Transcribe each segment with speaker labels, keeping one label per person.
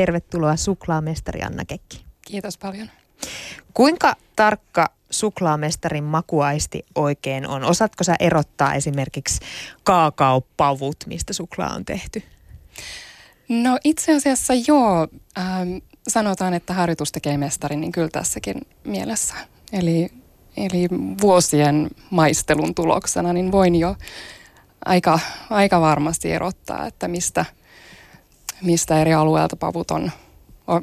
Speaker 1: tervetuloa suklaamestari Anna Kekki.
Speaker 2: Kiitos paljon.
Speaker 1: Kuinka tarkka suklaamestarin makuaisti oikein on? Osaatko sä erottaa esimerkiksi kaakaopavut, mistä suklaa on tehty?
Speaker 2: No itse asiassa joo. Ähm, sanotaan, että harjoitus tekee mestarin, niin kyllä tässäkin mielessä. Eli, eli vuosien maistelun tuloksena niin voin jo aika, aika varmasti erottaa, että mistä, mistä eri alueelta pavut on,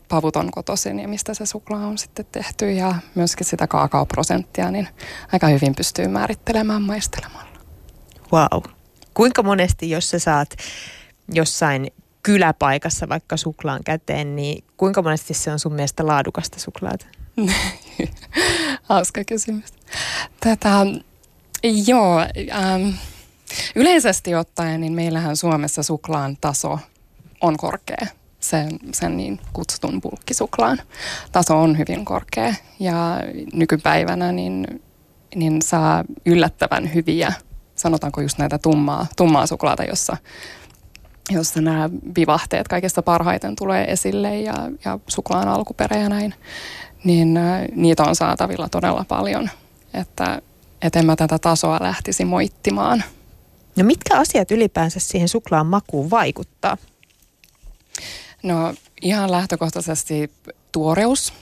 Speaker 2: pavut on kotoisin ja mistä se suklaa on sitten tehty. Ja myöskin sitä kaakaoprosenttia, niin aika hyvin pystyy määrittelemään maistelemalla.
Speaker 1: Wow. Kuinka monesti, jos sä saat jossain kyläpaikassa vaikka suklaan käteen, niin kuinka monesti se on sun mielestä laadukasta suklaata?
Speaker 2: Hauska kysymys. Tätä, joo, ähm, yleisesti ottaen niin meillähän Suomessa suklaan taso on korkea. Sen, sen niin kutsutun bulkkisuklaan taso on hyvin korkea ja nykypäivänä niin, niin saa yllättävän hyviä, sanotaanko just näitä tummaa, tummaa suklaata, jossa jossa nämä vivahteet kaikista parhaiten tulee esille ja, ja suklaan alkuperä ja näin, niin ä, niitä on saatavilla todella paljon. Että et en mä tätä tasoa lähtisi moittimaan.
Speaker 1: No mitkä asiat ylipäänsä siihen suklaan makuun vaikuttaa?
Speaker 2: No ihan lähtökohtaisesti tuoreus,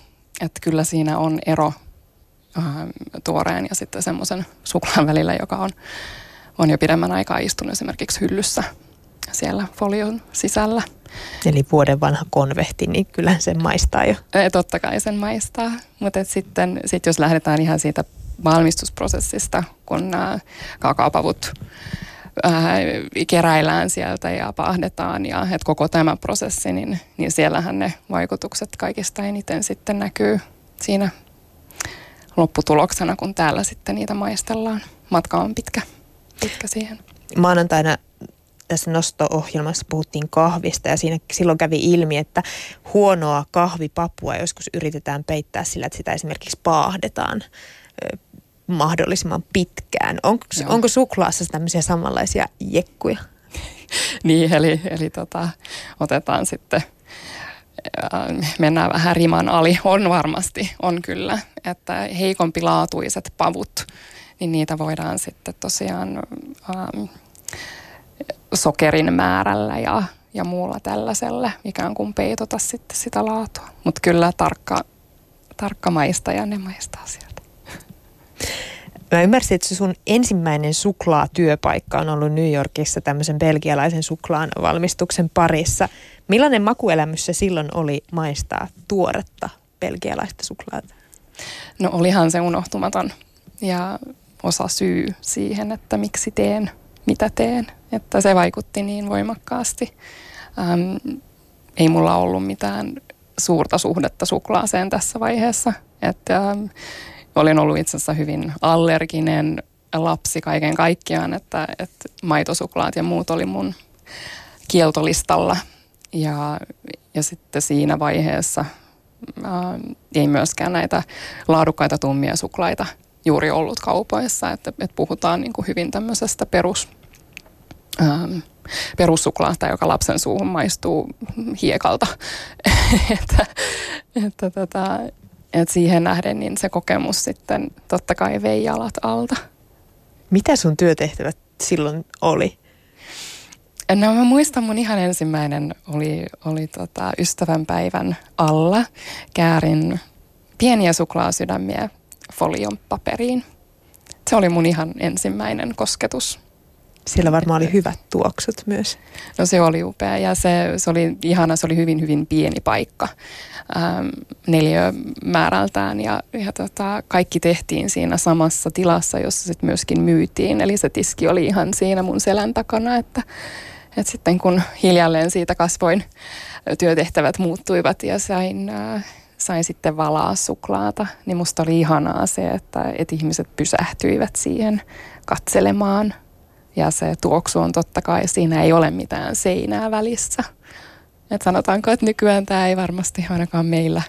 Speaker 2: että kyllä siinä on ero äh, tuoreen ja sitten semmoisen suklaan välillä, joka on, on jo pidemmän aikaa istunut esimerkiksi hyllyssä siellä folion sisällä.
Speaker 1: Eli vuoden vanha konvehti, niin kyllähän sen maistaa jo.
Speaker 2: E, totta kai sen maistaa, mutta sitten sit jos lähdetään ihan siitä valmistusprosessista, kun nämä kaakaopavut ää, keräillään sieltä ja pahdetaan ja että koko tämä prosessi, niin, niin siellähän ne vaikutukset kaikista eniten sitten näkyy siinä lopputuloksena, kun täällä sitten niitä maistellaan. Matka on pitkä, pitkä siihen.
Speaker 1: Maanantaina tässä nosto-ohjelmassa puhuttiin kahvista ja siinä silloin kävi ilmi, että huonoa kahvipapua joskus yritetään peittää sillä, että sitä esimerkiksi paahdetaan mahdollisimman pitkään. Onko, onko suklaassa tämmöisiä samanlaisia jekkuja?
Speaker 2: niin, eli, eli tota, otetaan sitten mennään vähän riman ali. On varmasti, on kyllä, että heikompi laatuiset pavut, niin niitä voidaan sitten tosiaan ähm, sokerin määrällä ja, ja muulla tällaisella ikään kuin peitota sitten sitä laatua. Mutta kyllä tarkka, tarkka maista ja ne maistaa sieltä.
Speaker 1: Mä ymmärsin, että sun ensimmäinen suklaatyöpaikka on ollut New Yorkissa tämmöisen belgialaisen suklaan valmistuksen parissa. Millainen makuelämys se silloin oli maistaa tuoretta belgialaista suklaata?
Speaker 2: No olihan se unohtumaton ja osa syy siihen, että miksi teen mitä teen. Että se vaikutti niin voimakkaasti. Ähm, ei mulla ollut mitään suurta suhdetta suklaaseen tässä vaiheessa. Että ähm, olin ollut itse asiassa hyvin allerginen lapsi kaiken kaikkiaan, että, että maitosuklaat ja muut oli mun kieltolistalla. Ja, ja sitten siinä vaiheessa ää, ähm, ei myöskään näitä laadukkaita tummia suklaita juuri ollut kaupoissa, että, että puhutaan niin kuin hyvin tämmöisestä perus, ähm, perussuklaasta, joka lapsen suuhun maistuu hiekalta. että, että, tota, että siihen nähden niin se kokemus sitten totta kai vei jalat alta.
Speaker 1: Mitä sun työtehtävät silloin oli?
Speaker 2: No mä muistan mun ihan ensimmäinen oli, oli tota ystävänpäivän alla. Käärin pieniä suklaasydämiä folion paperiin. Se oli mun ihan ensimmäinen kosketus.
Speaker 1: Siellä varmaan oli hyvät tuoksut myös.
Speaker 2: No se oli upea ja se, se oli ihana, se oli hyvin hyvin pieni paikka ähm, neliömäärältään ja, ja tota, kaikki tehtiin siinä samassa tilassa, jossa sitten myöskin myytiin. Eli se tiski oli ihan siinä mun selän takana, että, että sitten kun hiljalleen siitä kasvoin työtehtävät muuttuivat ja sain äh, sain sitten valaa suklaata, niin musta oli ihanaa se, että, että ihmiset pysähtyivät siihen katselemaan. Ja se tuoksu on totta kai, siinä ei ole mitään seinää välissä. Et sanotaanko, että nykyään tämä ei varmasti ainakaan meillä,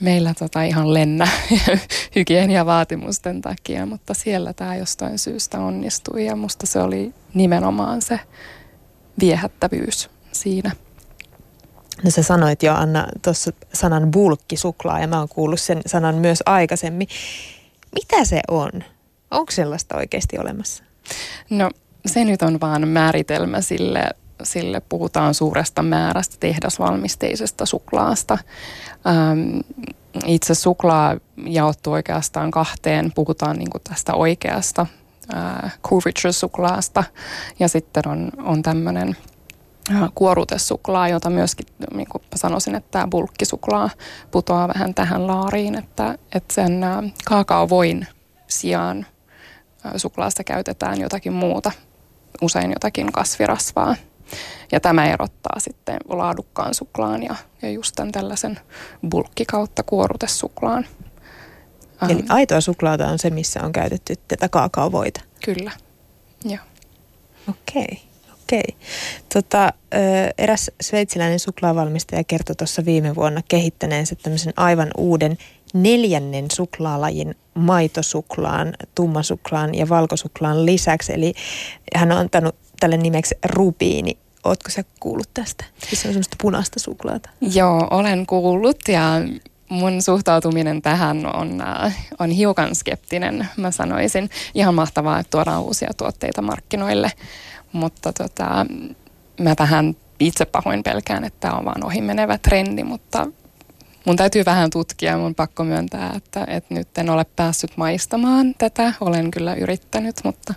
Speaker 2: meillä tota ihan lennä hygieniavaatimusten takia, mutta siellä tämä jostain syystä onnistui ja musta se oli nimenomaan se viehättävyys siinä.
Speaker 1: No sä sanoit jo Anna tuossa sanan bulkkisuklaa ja mä oon kuullut sen sanan myös aikaisemmin. Mitä se on? Onko sellaista oikeasti olemassa?
Speaker 2: No se nyt on vaan määritelmä sille, sille puhutaan suuresta määrästä tehdasvalmisteisesta suklaasta. Ähm, itse suklaa jaottuu oikeastaan kahteen. Puhutaan niin tästä oikeasta äh, Coolridge-suklaasta ja sitten on, on tämmöinen äh, kuorutesuklaa, jota myöskin niin kuin sanoisin, että tämä bulkkisuklaa putoaa vähän tähän laariin, että, että sen äh, kaakaovoin sijaan äh, suklaasta käytetään jotakin muuta, usein jotakin kasvirasvaa. Ja tämä erottaa sitten laadukkaan suklaan ja, ja just tämän tällaisen bulkki kautta kuorutesuklaan.
Speaker 1: Eli aitoa suklaata on se, missä on käytetty tätä kaakaovoita?
Speaker 2: Kyllä, joo.
Speaker 1: Okei. Okay. Okei. Tota, eräs sveitsiläinen suklaavalmistaja kertoi tuossa viime vuonna kehittäneensä tämmöisen aivan uuden neljännen suklaalajin maitosuklaan, tummasuklaan ja valkosuklaan lisäksi. Eli hän on antanut tälle nimeksi rubiini. Ootko sä kuullut tästä? Siis se on semmoista punaista suklaata.
Speaker 2: Joo, olen kuullut ja mun suhtautuminen tähän on, äh, on hiukan skeptinen, mä sanoisin. Ihan mahtavaa, että tuodaan uusia tuotteita markkinoille, mutta tota, mä vähän itse pahoin pelkään, että tämä on vaan ohimenevä trendi, mutta mun täytyy vähän tutkia, mun pakko myöntää, että, että nyt en ole päässyt maistamaan tätä. Olen kyllä yrittänyt, mutta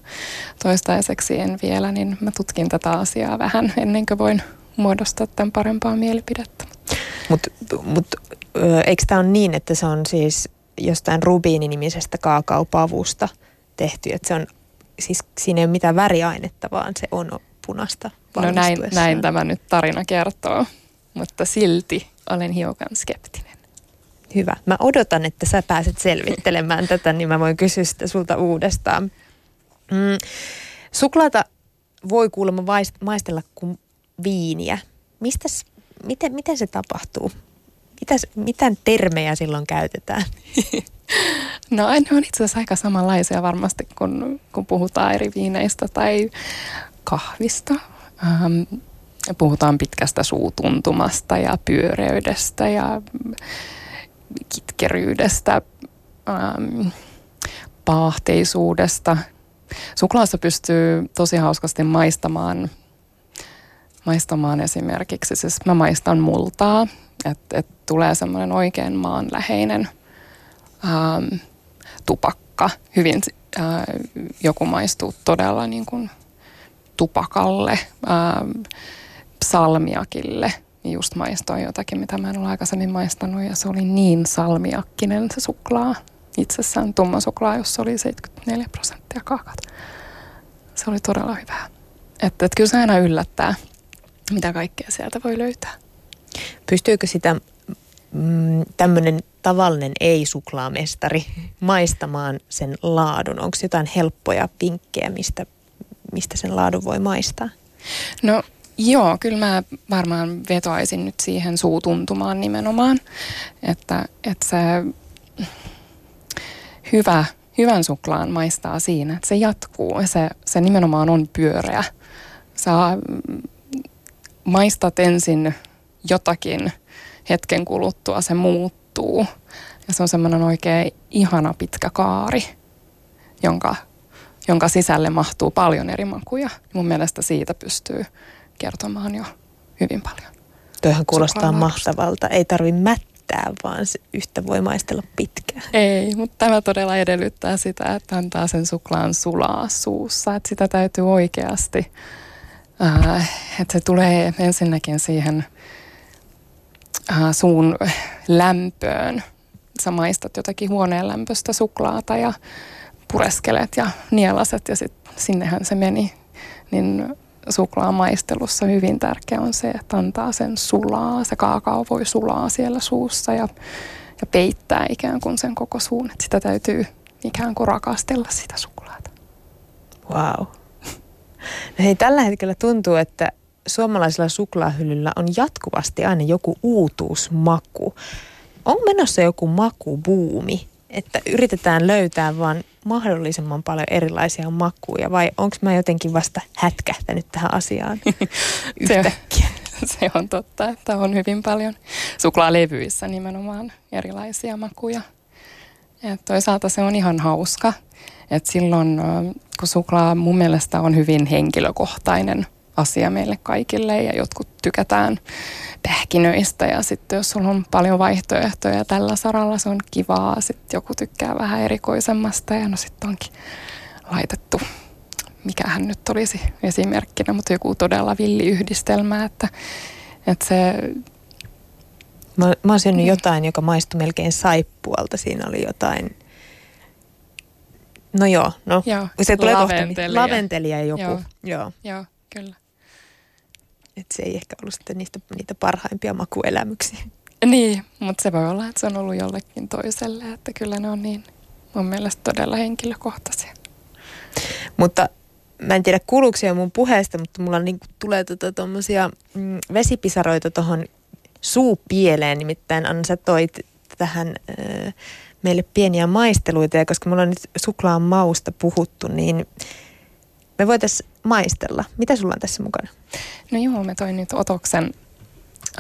Speaker 2: toistaiseksi en vielä, niin mä tutkin tätä asiaa vähän ennen kuin voin muodostaa tämän parempaa mielipidettä.
Speaker 1: Mutta mut, eikö tämä ole niin, että se on siis jostain rubiininimisestä kaakaopavusta tehty, että se on, siis siinä ei ole mitään väriainetta, vaan se on punaista
Speaker 2: No näin, näin tämä nyt tarina kertoo, mutta silti olen hiukan skeptinen.
Speaker 1: Hyvä. Mä odotan, että sä pääset selvittelemään tätä, niin mä voin kysyä sitä sulta uudestaan. Mm, suklaata voi kuulemma maistella kuin viiniä. Mistäs, miten, miten se tapahtuu? Mitäs, mitä termejä silloin käytetään?
Speaker 2: No ne on itse asiassa aika samanlaisia varmasti, kun, kun puhutaan eri viineistä tai kahvista. Ähm, puhutaan pitkästä suutuntumasta ja pyöreydestä ja kitkeryydestä, ähm, paahteisuudesta. Suklaassa pystyy tosi hauskasti maistamaan, maistamaan esimerkiksi, siis mä maistan multaa, että et tulee semmoinen oikein maanläheinen ähm, tupakka. Hyvin äh, joku maistuu todella niin kuin tupakalle, ähm, salmiakille. Just maistoin jotakin, mitä mä en ole aikaisemmin maistanut ja se oli niin salmiakkinen se suklaa. Itsessään tumma suklaa, jossa oli 74 prosenttia kaakat. Se oli todella hyvää. Että et kyllä se aina yllättää, mitä kaikkea sieltä voi löytää.
Speaker 1: Pystyykö sitä mm, tämmöinen tavallinen ei-suklaamestari maistamaan sen laadun? Onko jotain helppoja vinkkejä, mistä, mistä sen laadun voi maistaa?
Speaker 2: No joo, kyllä mä varmaan vetoaisin nyt siihen suutuntumaan nimenomaan, että, että se hyvä, hyvän suklaan maistaa siinä, että se jatkuu ja se, se nimenomaan on pyöreä. Sä maistat ensin jotakin, hetken kuluttua se muuttuu. Ja se on semmoinen oikein ihana pitkä kaari, jonka, jonka sisälle mahtuu paljon eri makuja. Mun mielestä siitä pystyy kertomaan jo hyvin paljon.
Speaker 1: Toihan kuulostaa mahtavalta. Ei tarvi mättää, vaan se yhtä voi maistella pitkään.
Speaker 2: Ei, mutta tämä todella edellyttää sitä, että antaa sen suklaan sulaa suussa. Että sitä täytyy oikeasti, äh, että se tulee ensinnäkin siihen – äh, suun lämpöön. Sä maistat jotakin huoneen lämpöstä suklaata ja pureskelet ja nielaset ja sit sinnehän se meni. Niin suklaan maistelussa hyvin tärkeä on se, että antaa sen sulaa. Se kaakao voi sulaa siellä suussa ja, ja peittää ikään kuin sen koko suun. Et sitä täytyy ikään kuin rakastella sitä suklaata.
Speaker 1: Wow. No hei, tällä hetkellä tuntuu, että suomalaisella suklaahyllyllä on jatkuvasti aina joku uutuusmaku. On menossa joku makubuumi, että yritetään löytää vaan mahdollisimman paljon erilaisia makuja vai onko mä jotenkin vasta hätkähtänyt tähän asiaan yhtäkkiä?
Speaker 2: Se, se on totta, että on hyvin paljon suklaalevyissä nimenomaan erilaisia makuja. Et toisaalta se on ihan hauska, että silloin kun suklaa mun mielestä on hyvin henkilökohtainen asia meille kaikille ja jotkut tykätään pähkinöistä ja sitten jos sulla on paljon vaihtoehtoja tällä saralla se on kivaa, sitten joku tykkää vähän erikoisemmasta ja no sitten onkin laitettu mikähän nyt olisi esimerkkinä, mutta joku todella villiyhdistelmä, että, että se...
Speaker 1: Mä, mä oon syönyt mm. jotain, joka maistui melkein saippualta. Siinä oli jotain... No joo, no
Speaker 2: joo,
Speaker 1: se tulee
Speaker 2: laventelia.
Speaker 1: kohta. Laventelia joku.
Speaker 2: Joo.
Speaker 1: joo.
Speaker 2: Joo, kyllä.
Speaker 1: Et se ei ehkä ollut sitten niistä, niitä parhaimpia makuelämyksiä.
Speaker 2: Niin, mutta se voi olla, että se on ollut jollekin toiselle, että kyllä ne on niin mun mielestä todella henkilökohtaisia.
Speaker 1: Mutta mä en tiedä kuuluuko mun puheesta, mutta mulla niin tulee tuommoisia tota, mm, vesipisaroita tuohon suupieleen. Nimittäin Anna, sä toit tähän äh, meille pieniä maisteluita ja koska mulla on nyt suklaan mausta puhuttu, niin me voitaisiin maistella. Mitä sulla on tässä mukana?
Speaker 2: No joo, me toin nyt otoksen.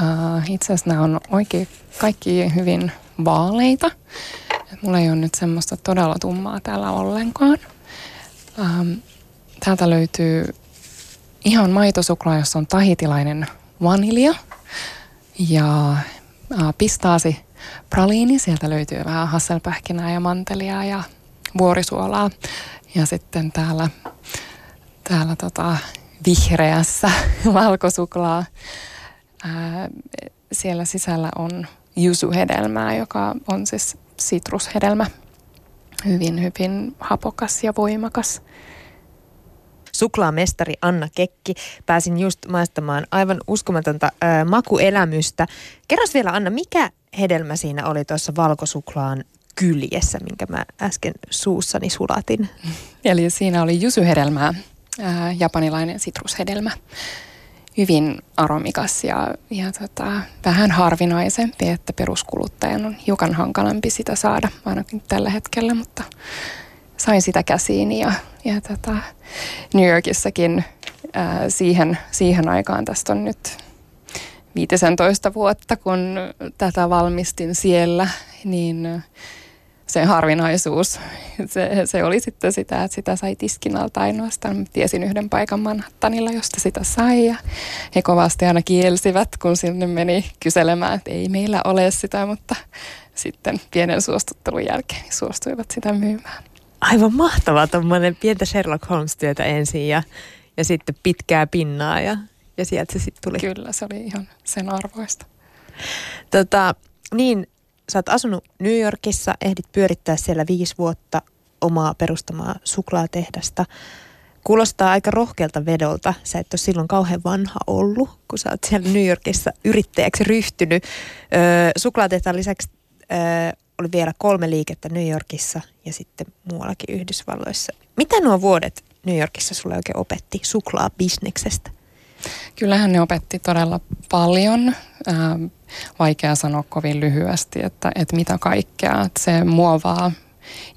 Speaker 2: Uh, itse asiassa nämä on oikein kaikki hyvin vaaleita. Mulla ei ole nyt semmoista todella tummaa täällä ollenkaan. Um, täältä löytyy ihan maitosuklaa, jossa on tahitilainen vanilja ja äh, pistaasi praliini. Sieltä löytyy vähän hasselpähkinää ja mantelia ja vuorisuolaa. Ja sitten täällä, täällä tota vihreässä valkosuklaa. Ää, siellä sisällä on jusuhedelmää, joka on siis sitrushedelmä. Hyvin, hyvin hapokas ja voimakas
Speaker 1: suklaamestari Anna Kekki. Pääsin just maistamaan aivan uskomatonta makuelämystä. Kerros vielä Anna, mikä hedelmä siinä oli tuossa valkosuklaan kyljessä, minkä mä äsken suussani sulatin?
Speaker 2: Eli siinä oli jusyhedelmää, ää, japanilainen sitrushedelmä. Hyvin aromikas ja, ja tota, vähän harvinaisempi, että peruskuluttajan on hiukan hankalampi sitä saada, ainakin tällä hetkellä, mutta sain sitä käsiin ja, ja tota, New Yorkissakin ää, siihen, siihen aikaan tästä on nyt 15 vuotta, kun tätä valmistin siellä, niin se harvinaisuus, se, se oli sitten sitä, että sitä sai tiskin alta ainoastaan. Tiesin yhden paikan Manhattanilla, josta sitä sai ja he kovasti aina kielsivät, kun sinne meni kyselemään, että ei meillä ole sitä, mutta sitten pienen suostuttelun jälkeen suostuivat sitä myymään
Speaker 1: aivan mahtavaa tuommoinen pientä Sherlock Holmes-työtä ensin ja, ja sitten pitkää pinnaa ja, ja sieltä se sitten tuli.
Speaker 2: Kyllä, se oli ihan sen arvoista.
Speaker 1: Tota, niin, sä oot asunut New Yorkissa, ehdit pyörittää siellä viisi vuotta omaa perustamaa suklaatehdasta. Kuulostaa aika rohkealta vedolta. Sä et ole silloin kauhean vanha ollut, kun sä oot siellä New Yorkissa yrittäjäksi ryhtynyt. Öö, suklaatehtaan lisäksi öö, oli vielä kolme liikettä New Yorkissa ja sitten muuallakin Yhdysvalloissa. Mitä nuo vuodet New Yorkissa sulle oikein opetti suklaabisneksestä?
Speaker 2: Kyllähän ne opetti todella paljon. Ähm, vaikea sanoa kovin lyhyesti, että, että mitä kaikkea. Että se muovaa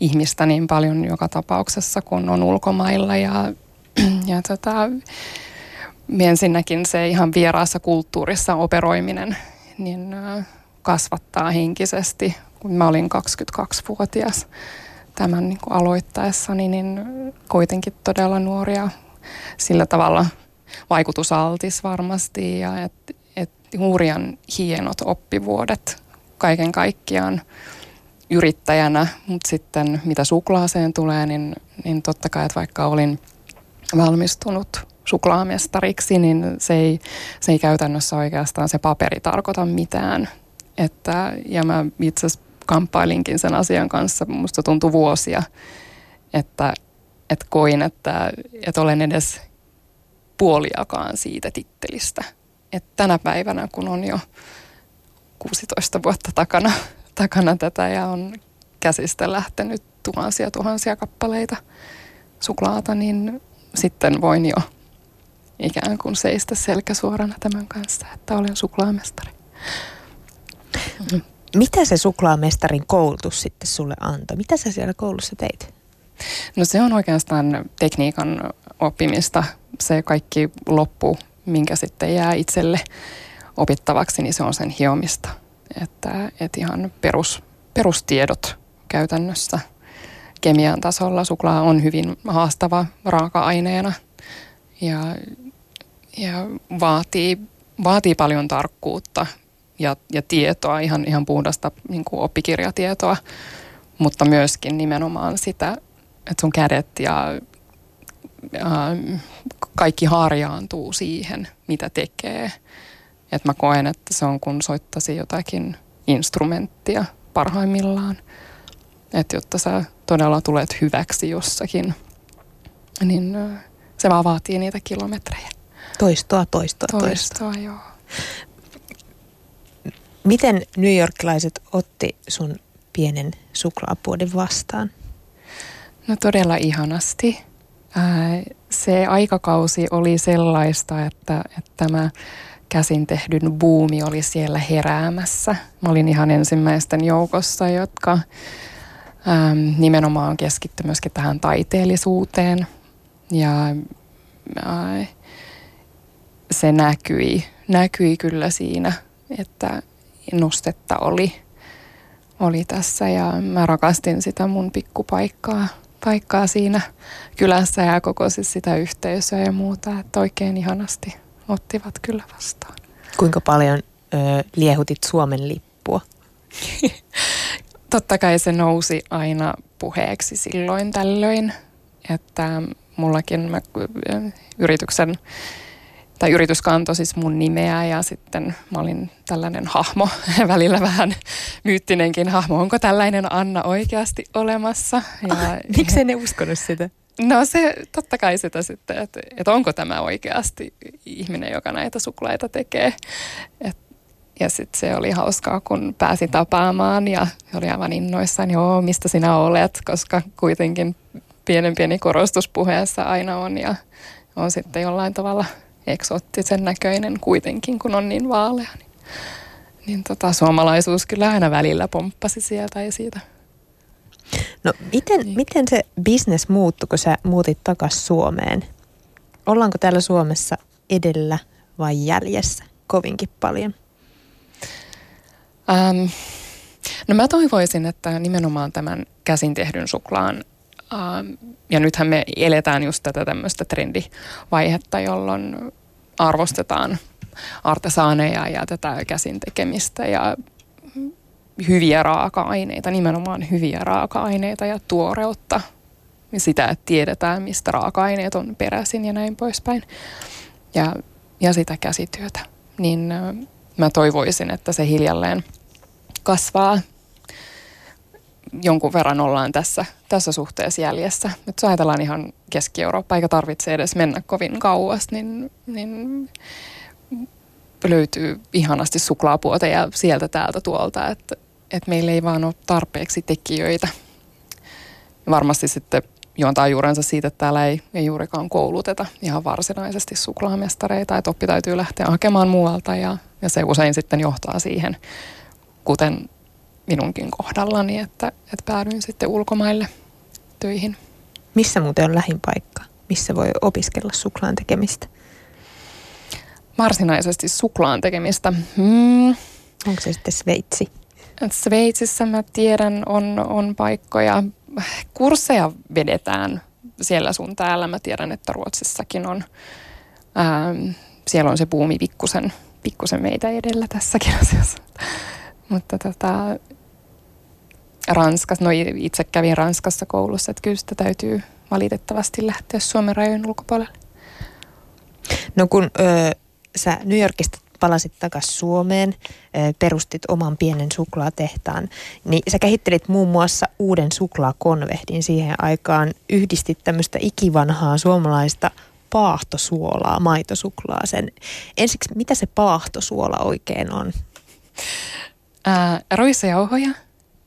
Speaker 2: ihmistä niin paljon joka tapauksessa, kun on ulkomailla. Ja, ja tota, ensinnäkin se ihan vieraassa kulttuurissa operoiminen niin kasvattaa henkisesti kun mä olin 22-vuotias tämän niin kuin aloittaessani, niin kuitenkin todella nuoria sillä tavalla vaikutusaltis varmasti ja että et hurjan hienot oppivuodet kaiken kaikkiaan yrittäjänä, mutta sitten mitä suklaaseen tulee, niin, niin totta kai, että vaikka olin valmistunut suklaamestariksi, niin se ei, se ei käytännössä oikeastaan se paperi tarkoita mitään. Että, ja mä itse kamppailinkin sen asian kanssa. Musta tuntui vuosia, että, että koin, että, että olen edes puoliakaan siitä tittelistä. Että tänä päivänä, kun on jo 16 vuotta takana, takana tätä ja on käsistä lähtenyt tuhansia tuhansia kappaleita suklaata, niin sitten voin jo ikään kuin seistä selkä suorana tämän kanssa, että olen suklaamestari.
Speaker 1: Mitä se suklaamestarin koulutus sitten sulle antoi? Mitä sä siellä koulussa teit?
Speaker 2: No se on oikeastaan tekniikan oppimista. Se kaikki loppu minkä sitten jää itselle opittavaksi, niin se on sen hiomista. Että, että ihan perus, perustiedot käytännössä kemian tasolla. Suklaa on hyvin haastava raaka-aineena ja, ja vaatii, vaatii paljon tarkkuutta ja, ja tietoa, ihan, ihan puhdasta niin kuin oppikirjatietoa, mutta myöskin nimenomaan sitä, että sun kädet ja kaikki harjaantuu siihen, mitä tekee. Että mä koen, että se on kun soittasi jotakin instrumenttia parhaimmillaan. Että jotta sä todella tulet hyväksi jossakin, niin se vaan vaatii niitä kilometrejä.
Speaker 1: Toistoa, toistoa, toistoa.
Speaker 2: Toistoa, joo.
Speaker 1: Miten New Yorkilaiset otti sun pienen suklaapuodin vastaan?
Speaker 2: No todella ihanasti. Se aikakausi oli sellaista, että, että tämä käsin tehdyn buumi oli siellä heräämässä. Mä olin ihan ensimmäisten joukossa, jotka äm, nimenomaan keskittyi myöskin tähän taiteellisuuteen. Ja ää, se näkyi, näkyi kyllä siinä, että nostetta oli, oli tässä ja mä rakastin sitä mun pikkupaikkaa paikkaa siinä kylässä ja koko siis sitä yhteisöä ja muuta, että oikein ihanasti ottivat kyllä vastaan.
Speaker 1: Kuinka paljon ö, liehutit Suomen lippua?
Speaker 2: Totta kai se nousi aina puheeksi silloin tällöin, että mullakin mä, yrityksen tai yritys kantoi siis mun nimeä ja sitten mä olin tällainen hahmo, välillä vähän myyttinenkin hahmo. Onko tällainen Anna oikeasti olemassa?
Speaker 1: Ja, ah, Miksi ne uskonut sitä?
Speaker 2: No se totta kai sitä sitten, että, että onko tämä oikeasti ihminen, joka näitä suklaita tekee. Et, ja sitten se oli hauskaa, kun pääsi tapaamaan ja oli aivan innoissaan, joo, mistä sinä olet, koska kuitenkin pienen pieni korostus puheessa aina on ja on sitten jollain tavalla eksoottisen näköinen kuitenkin, kun on niin vaalea. Niin, niin tota, suomalaisuus kyllä aina välillä pomppasi sieltä ja siitä.
Speaker 1: No miten, niin. miten se business muuttui, kun sä muutit takaisin Suomeen? Ollaanko täällä Suomessa edellä vai jäljessä kovinkin paljon?
Speaker 2: Ähm, no mä toivoisin, että nimenomaan tämän käsin tehdyn suklaan ja nythän me eletään just tätä tämmöistä trendivaihetta, jolloin arvostetaan artesaaneja ja tätä käsin tekemistä ja hyviä raaka-aineita, nimenomaan hyviä raaka-aineita ja tuoreutta. Sitä, että tiedetään, mistä raaka-aineet on peräisin ja näin poispäin. Ja, ja sitä käsityötä. Niin mä toivoisin, että se hiljalleen kasvaa jonkun verran ollaan tässä, tässä suhteessa jäljessä. Nyt jos ajatellaan ihan Keski-Eurooppa, eikä tarvitse edes mennä kovin kauas, niin, niin löytyy ihanasti suklaapuoteja sieltä täältä tuolta, että, että meillä ei vaan ole tarpeeksi tekijöitä. Varmasti sitten juontaa juurensa siitä, että täällä ei, ei juurikaan kouluteta ihan varsinaisesti suklaamestareita, että oppi täytyy lähteä hakemaan muualta ja, ja se usein sitten johtaa siihen, kuten minunkin kohdallani, että, että päädyin sitten ulkomaille töihin.
Speaker 1: Missä muuten on lähin paikka? Missä voi opiskella suklaan tekemistä?
Speaker 2: Varsinaisesti suklaan tekemistä. Hmm.
Speaker 1: Onko se sitten Sveitsi?
Speaker 2: Sveitsissä mä tiedän on, on paikkoja. Kursseja vedetään siellä sun täällä. Mä tiedän, että Ruotsissakin on. Ähm, siellä on se puumi pikkusen, pikkusen meitä edellä tässäkin asiassa. Mutta tota, Ranskassa, no itse kävin Ranskassa koulussa, että kyllä sitä täytyy valitettavasti lähteä Suomen rajojen ulkopuolelle.
Speaker 1: No kun ö, sä New Yorkista palasit takaisin Suomeen, ö, perustit oman pienen suklaatehtaan, niin sä kehittelit muun muassa uuden suklaakonvehdin siihen aikaan, yhdistit tämmöistä ikivanhaa suomalaista paahtosuolaa maitosuklaaseen. Ensiksi, mitä se paahtosuola oikein on?
Speaker 2: Ää, ruisjauhoja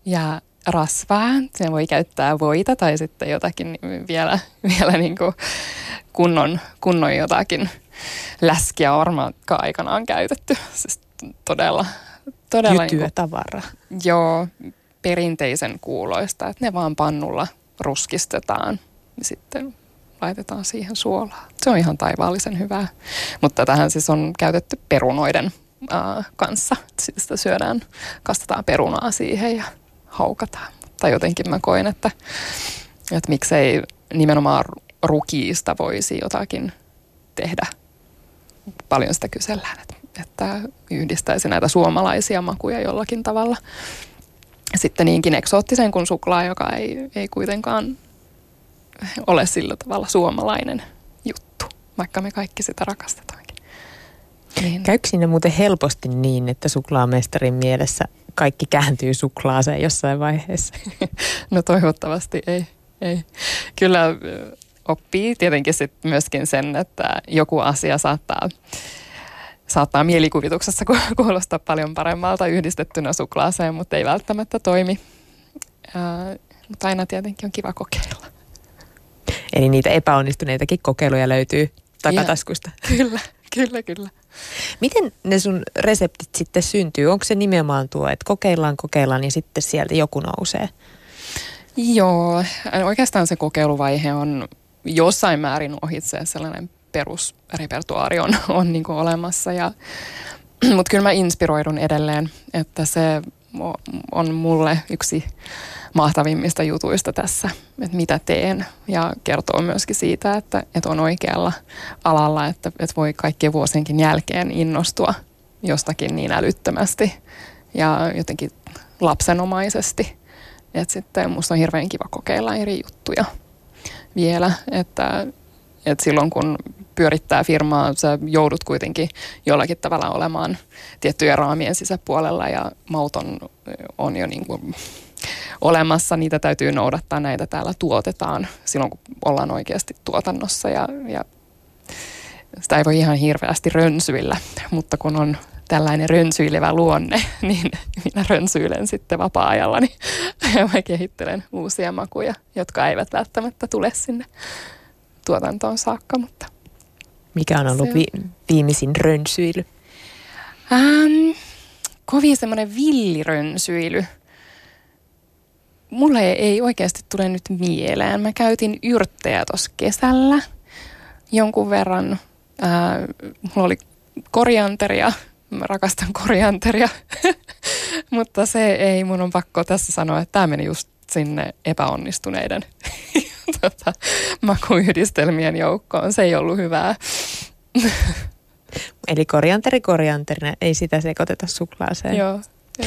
Speaker 2: ja rasvaa. Se voi käyttää voita tai sitten jotakin vielä, vielä niin kuin kunnon, kunnon jotakin läskiä varmaan aikanaan käytetty. Siis todella, todella
Speaker 1: Jytyä niin tavara.
Speaker 2: Joo, perinteisen kuuloista, että ne vaan pannulla ruskistetaan. Sitten laitetaan siihen suolaa. Se on ihan taivaallisen hyvää. Mutta tähän siis on käytetty perunoiden äh, kanssa. Sitä syödään, kastetaan perunaa siihen ja haukataan. Tai jotenkin mä koin, että, että miksei nimenomaan rukiista voisi jotakin tehdä. Paljon sitä kysellään, että, että yhdistäisi näitä suomalaisia makuja jollakin tavalla. Sitten niinkin eksoottisen kuin suklaa, joka ei, ei kuitenkaan ole sillä tavalla suomalainen juttu, vaikka me kaikki sitä rakastetaankin.
Speaker 1: Niin. Käykö sinne muuten helposti niin, että suklaamestarin mielessä kaikki kääntyy suklaaseen jossain vaiheessa?
Speaker 2: no toivottavasti ei. ei. Kyllä oppii tietenkin sit myöskin sen, että joku asia saattaa, saattaa mielikuvituksessa kuulostaa paljon paremmalta yhdistettynä suklaaseen, mutta ei välttämättä toimi. Ää, mutta aina tietenkin on kiva kokeilla.
Speaker 1: Eli niitä epäonnistuneitakin kokeiluja löytyy takataskusta.
Speaker 2: Ja, kyllä, kyllä, kyllä.
Speaker 1: Miten ne sun reseptit sitten syntyy? Onko se nimenomaan tuo, että kokeillaan, kokeillaan ja sitten sieltä joku nousee?
Speaker 2: Joo, oikeastaan se kokeiluvaihe on jossain määrin ohitse sellainen perusrepertuaari on, on niin kuin olemassa. Ja, mutta kyllä mä inspiroidun edelleen, että se on mulle yksi mahtavimmista jutuista tässä, että mitä teen. Ja kertoo myöskin siitä, että, että on oikealla alalla, että, että voi kaikkien vuosienkin jälkeen innostua jostakin niin älyttömästi ja jotenkin lapsenomaisesti. Että sitten musta on hirveän kiva kokeilla eri juttuja vielä, että, että silloin kun pyörittää firmaa, sä joudut kuitenkin jollakin tavalla olemaan tiettyjen raamien sisäpuolella ja maut on, on jo niin kuin olemassa, niitä täytyy noudattaa, näitä täällä tuotetaan silloin, kun ollaan oikeasti tuotannossa ja, ja sitä ei voi ihan hirveästi rönsyillä, mutta kun on tällainen rönsyilevä luonne, niin minä rönsyilen sitten vapaa-ajallani ja mä kehittelen uusia makuja, jotka eivät välttämättä tule sinne tuotantoon saakka. Mutta
Speaker 1: Mikä on ollut vi- viimeisin rönsyily?
Speaker 2: Ähm, kovin semmoinen villirönsyily mulle ei oikeasti tule nyt mieleen. Mä käytin yrttejä tuossa kesällä jonkun verran. Ää, mulla oli korianteria, mä rakastan korianteria, mutta se ei, mun on pakko tässä sanoa, että tämä meni just sinne epäonnistuneiden tota, makuyhdistelmien joukkoon. Se ei ollut hyvää.
Speaker 1: Eli korianteri korianterina, ei sitä sekoiteta suklaaseen.
Speaker 2: Joo. Jo.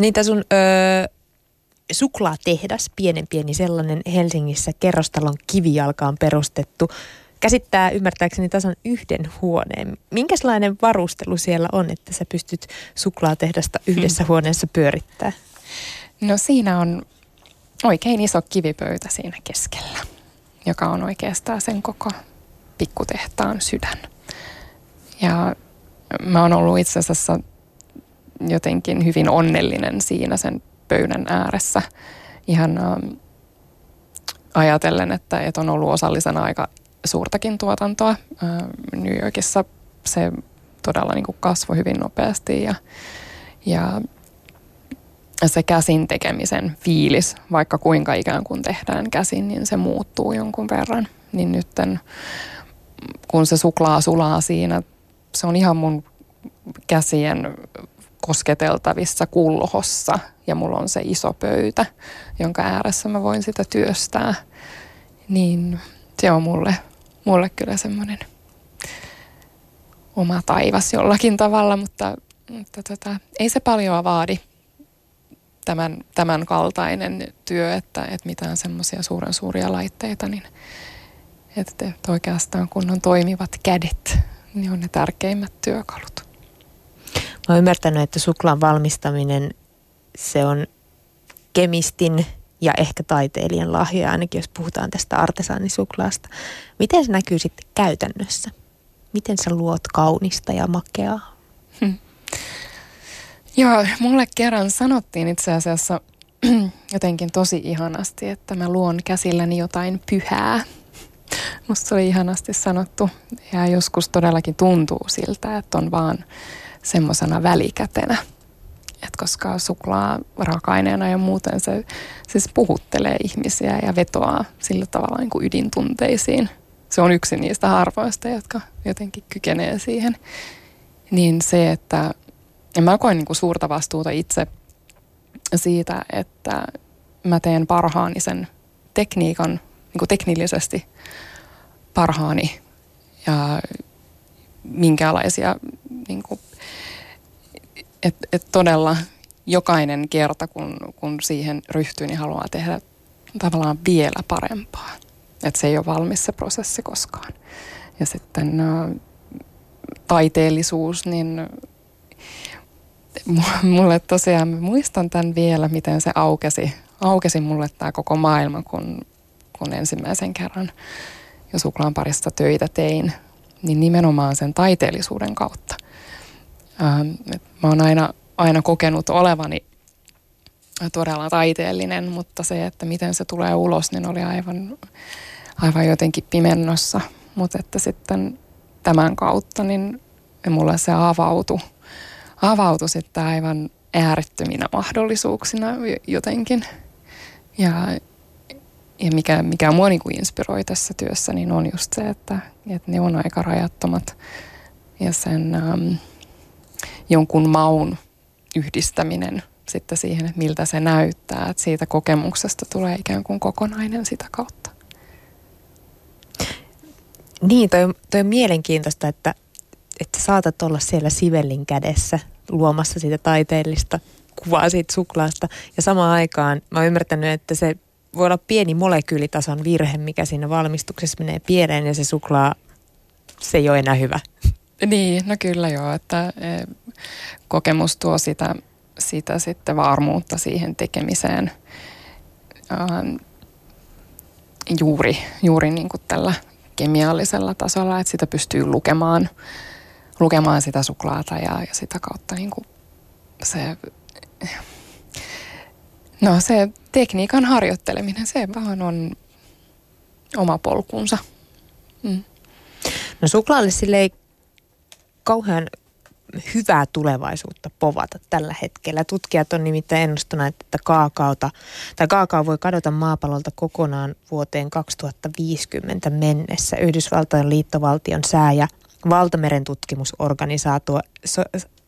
Speaker 1: Niitä sun öö, suklaatehdas, pienen pieni sellainen Helsingissä kerrostalon kivijalkaan perustettu, käsittää ymmärtääkseni tasan yhden huoneen. Minkälainen varustelu siellä on, että sä pystyt suklaatehdasta yhdessä hmm. huoneessa pyörittää?
Speaker 2: No siinä on oikein iso kivipöytä siinä keskellä, joka on oikeastaan sen koko pikkutehtaan sydän. Ja mä oon ollut itse asiassa jotenkin hyvin onnellinen siinä sen pöydän ääressä ihan ähm, ajatellen, että, että on ollut osallisena aika suurtakin tuotantoa. Äh, New Yorkissa se todella niin kuin kasvoi hyvin nopeasti ja, ja se käsin tekemisen fiilis, vaikka kuinka ikään kuin tehdään käsin, niin se muuttuu jonkun verran. Niin nytten, kun se suklaa sulaa siinä, se on ihan mun käsien kosketeltavissa kulhossa ja mulla on se iso pöytä, jonka ääressä mä voin sitä työstää, niin se on mulle, mulle kyllä semmoinen oma taivas jollakin tavalla, mutta, mutta tota, ei se paljon vaadi tämän, tämän kaltainen työ, että, että mitään semmoisia suuren suuria laitteita, niin että, että oikeastaan kun on toimivat kädet, niin on ne tärkeimmät työkalut.
Speaker 1: Mä oon ymmärtänyt, että suklaan valmistaminen, se on kemistin ja ehkä taiteilijan lahja, ainakin jos puhutaan tästä artesaanissuklaasta. Miten se näkyy sitten käytännössä? Miten sä luot kaunista ja makeaa? Hmm.
Speaker 2: Joo, mulle kerran sanottiin itse asiassa jotenkin tosi ihanasti, että mä luon käsilläni jotain pyhää. Musta se oli ihanasti sanottu ja joskus todellakin tuntuu siltä, että on vaan semmoisena välikätenä. Et koska suklaa raaka-aineena ja muuten se siis puhuttelee ihmisiä ja vetoaa sillä tavalla niin kuin ydintunteisiin. Se on yksi niistä harvoista, jotka jotenkin kykenee siihen. Niin se, että mä koen niin kuin suurta vastuuta itse siitä, että mä teen parhaani sen tekniikan, niin kuin teknillisesti parhaani ja minkälaisia, niin kuin, että et todella jokainen kerta, kun, kun siihen ryhtyy, niin haluaa tehdä tavallaan vielä parempaa. Että se ei ole valmis se prosessi koskaan. Ja sitten ä, taiteellisuus, niin mulle tosiaan, muistan tämän vielä, miten se aukesi, aukesi mulle tämä koko maailma, kun, kun ensimmäisen kerran jo suklaan parissa töitä tein, niin nimenomaan sen taiteellisuuden kautta. Ähm, mä oon aina, aina kokenut olevani todella taiteellinen, mutta se, että miten se tulee ulos, niin oli aivan, aivan jotenkin pimennossa. Mutta että sitten tämän kautta, niin mulle se avautui, avautui sitten aivan äärettöminä mahdollisuuksina jotenkin. Ja ja mikä, mikä mua niin kuin inspiroi tässä työssä, niin on just se, että, että ne on aika rajattomat. Ja sen äm, jonkun maun yhdistäminen sitten siihen, että miltä se näyttää. Että siitä kokemuksesta tulee ikään kuin kokonainen sitä kautta.
Speaker 1: Niin, toi, toi on mielenkiintoista, että, että saatat olla siellä sivellin kädessä luomassa sitä taiteellista kuvaa siitä suklaasta. Ja samaan aikaan mä oon ymmärtänyt, että se voi olla pieni molekyylitason virhe, mikä siinä valmistuksessa menee pieleen ja se suklaa, se ei ole enää hyvä.
Speaker 2: Niin, no kyllä joo, että e, kokemus tuo sitä, sitä sitten varmuutta siihen tekemiseen ähm, juuri, juuri niin kuin tällä kemiallisella tasolla, että sitä pystyy lukemaan, lukemaan sitä suklaata ja, ja sitä kautta niin kuin se No se tekniikan harjoitteleminen, se vaan on oma polkunsa. Mm.
Speaker 1: No suklaalle sille ei kauhean hyvää tulevaisuutta povata tällä hetkellä. Tutkijat on nimittäin ennustaneet, että kaakaota, tai kaakao voi kadota maapallolta kokonaan vuoteen 2050 mennessä. Yhdysvaltojen liittovaltion sää- ja valtameren tutkimusorganisaatio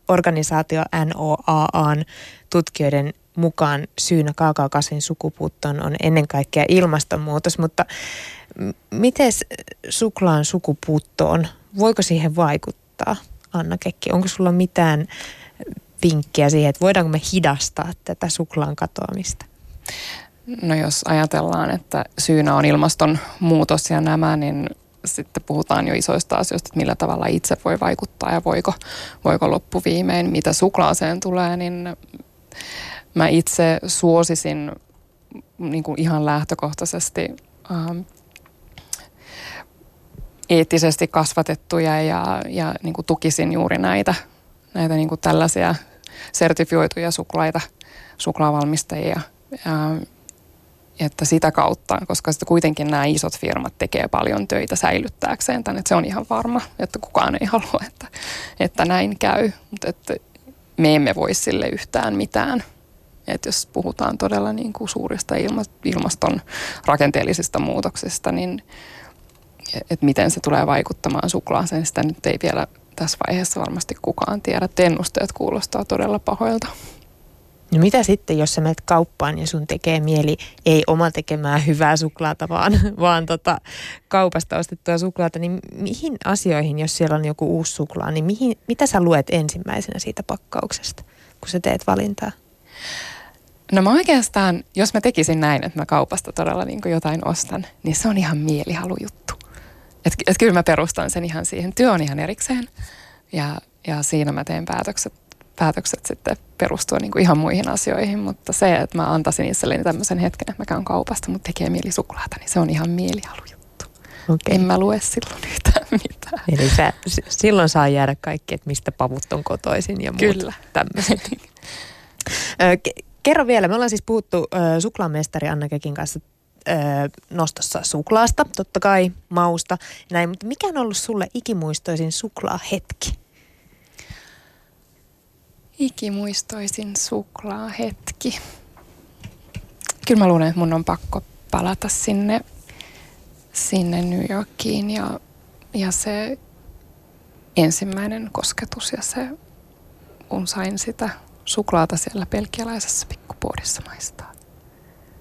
Speaker 1: organisaatio NOAAn tutkijoiden mukaan syynä kaakaokasvin sukupuuttoon on ennen kaikkea ilmastonmuutos, mutta miten suklaan sukupuuttoon, voiko siihen vaikuttaa, Anna Kekki? Onko sulla mitään vinkkiä siihen, että voidaanko me hidastaa tätä suklaan katoamista?
Speaker 2: No jos ajatellaan, että syynä on ilmastonmuutos ja nämä, niin sitten puhutaan jo isoista asioista, että millä tavalla itse voi vaikuttaa ja voiko, voiko loppuviimein, mitä suklaaseen tulee, niin mä itse suosisin niin kuin ihan lähtökohtaisesti ähm, eettisesti kasvatettuja ja, ja niin kuin tukisin juuri näitä, näitä niin kuin tällaisia sertifioituja suklaita, suklaavalmistajia. Ja, että sitä kautta, koska sitten kuitenkin nämä isot firmat tekee paljon töitä säilyttääkseen tämän, että se on ihan varma, että kukaan ei halua, että, että näin käy, mutta että me emme voi sille yhtään mitään. Että jos puhutaan todella niin kuin suurista ilmaston rakenteellisista muutoksista, niin että miten se tulee vaikuttamaan suklaaseen, sitä nyt ei vielä tässä vaiheessa varmasti kukaan tiedä. Ennusteet kuulostaa todella pahoilta.
Speaker 1: No mitä sitten, jos sä menet kauppaan ja sun tekee mieli ei oma tekemään hyvää suklaata, vaan, vaan tota, kaupasta ostettua suklaata, niin mihin asioihin, jos siellä on joku uusi suklaa, niin mihin, mitä sä luet ensimmäisenä siitä pakkauksesta, kun sä teet valintaa?
Speaker 2: No mä oikeastaan, jos mä tekisin näin, että mä kaupasta todella niin jotain ostan, niin se on ihan mielihalujuttu. Että et kyllä mä perustan sen ihan siihen. Työ on ihan erikseen ja, ja siinä mä teen päätökset, päätökset sitten perustua niin kuin ihan muihin asioihin. Mutta se, että mä antaisin itselleni tämmöisen hetken, että mä käyn kaupasta, mutta tekee mieli suklaata, niin se on ihan mielihalujuttu. Okay. En mä lue silloin yhtään mitään.
Speaker 1: Eli sä, silloin saa jäädä kaikki, että mistä pavut on kotoisin ja muut Kyllä. tämmöiset. Kerro vielä, me ollaan siis puhuttu äh, suklaamestari Anna Kekin kanssa nostossa suklaasta, totta kai mausta näin, mutta mikä on ollut sulle ikimuistoisin suklaahetki?
Speaker 2: Ikimuistoisin suklaahetki. Kyllä mä luulen, että mun on pakko palata sinne, sinne New Yorkiin ja, ja se ensimmäinen kosketus ja se, kun sain sitä suklaata siellä pelkialaisessa pikkupuodissa maistaa.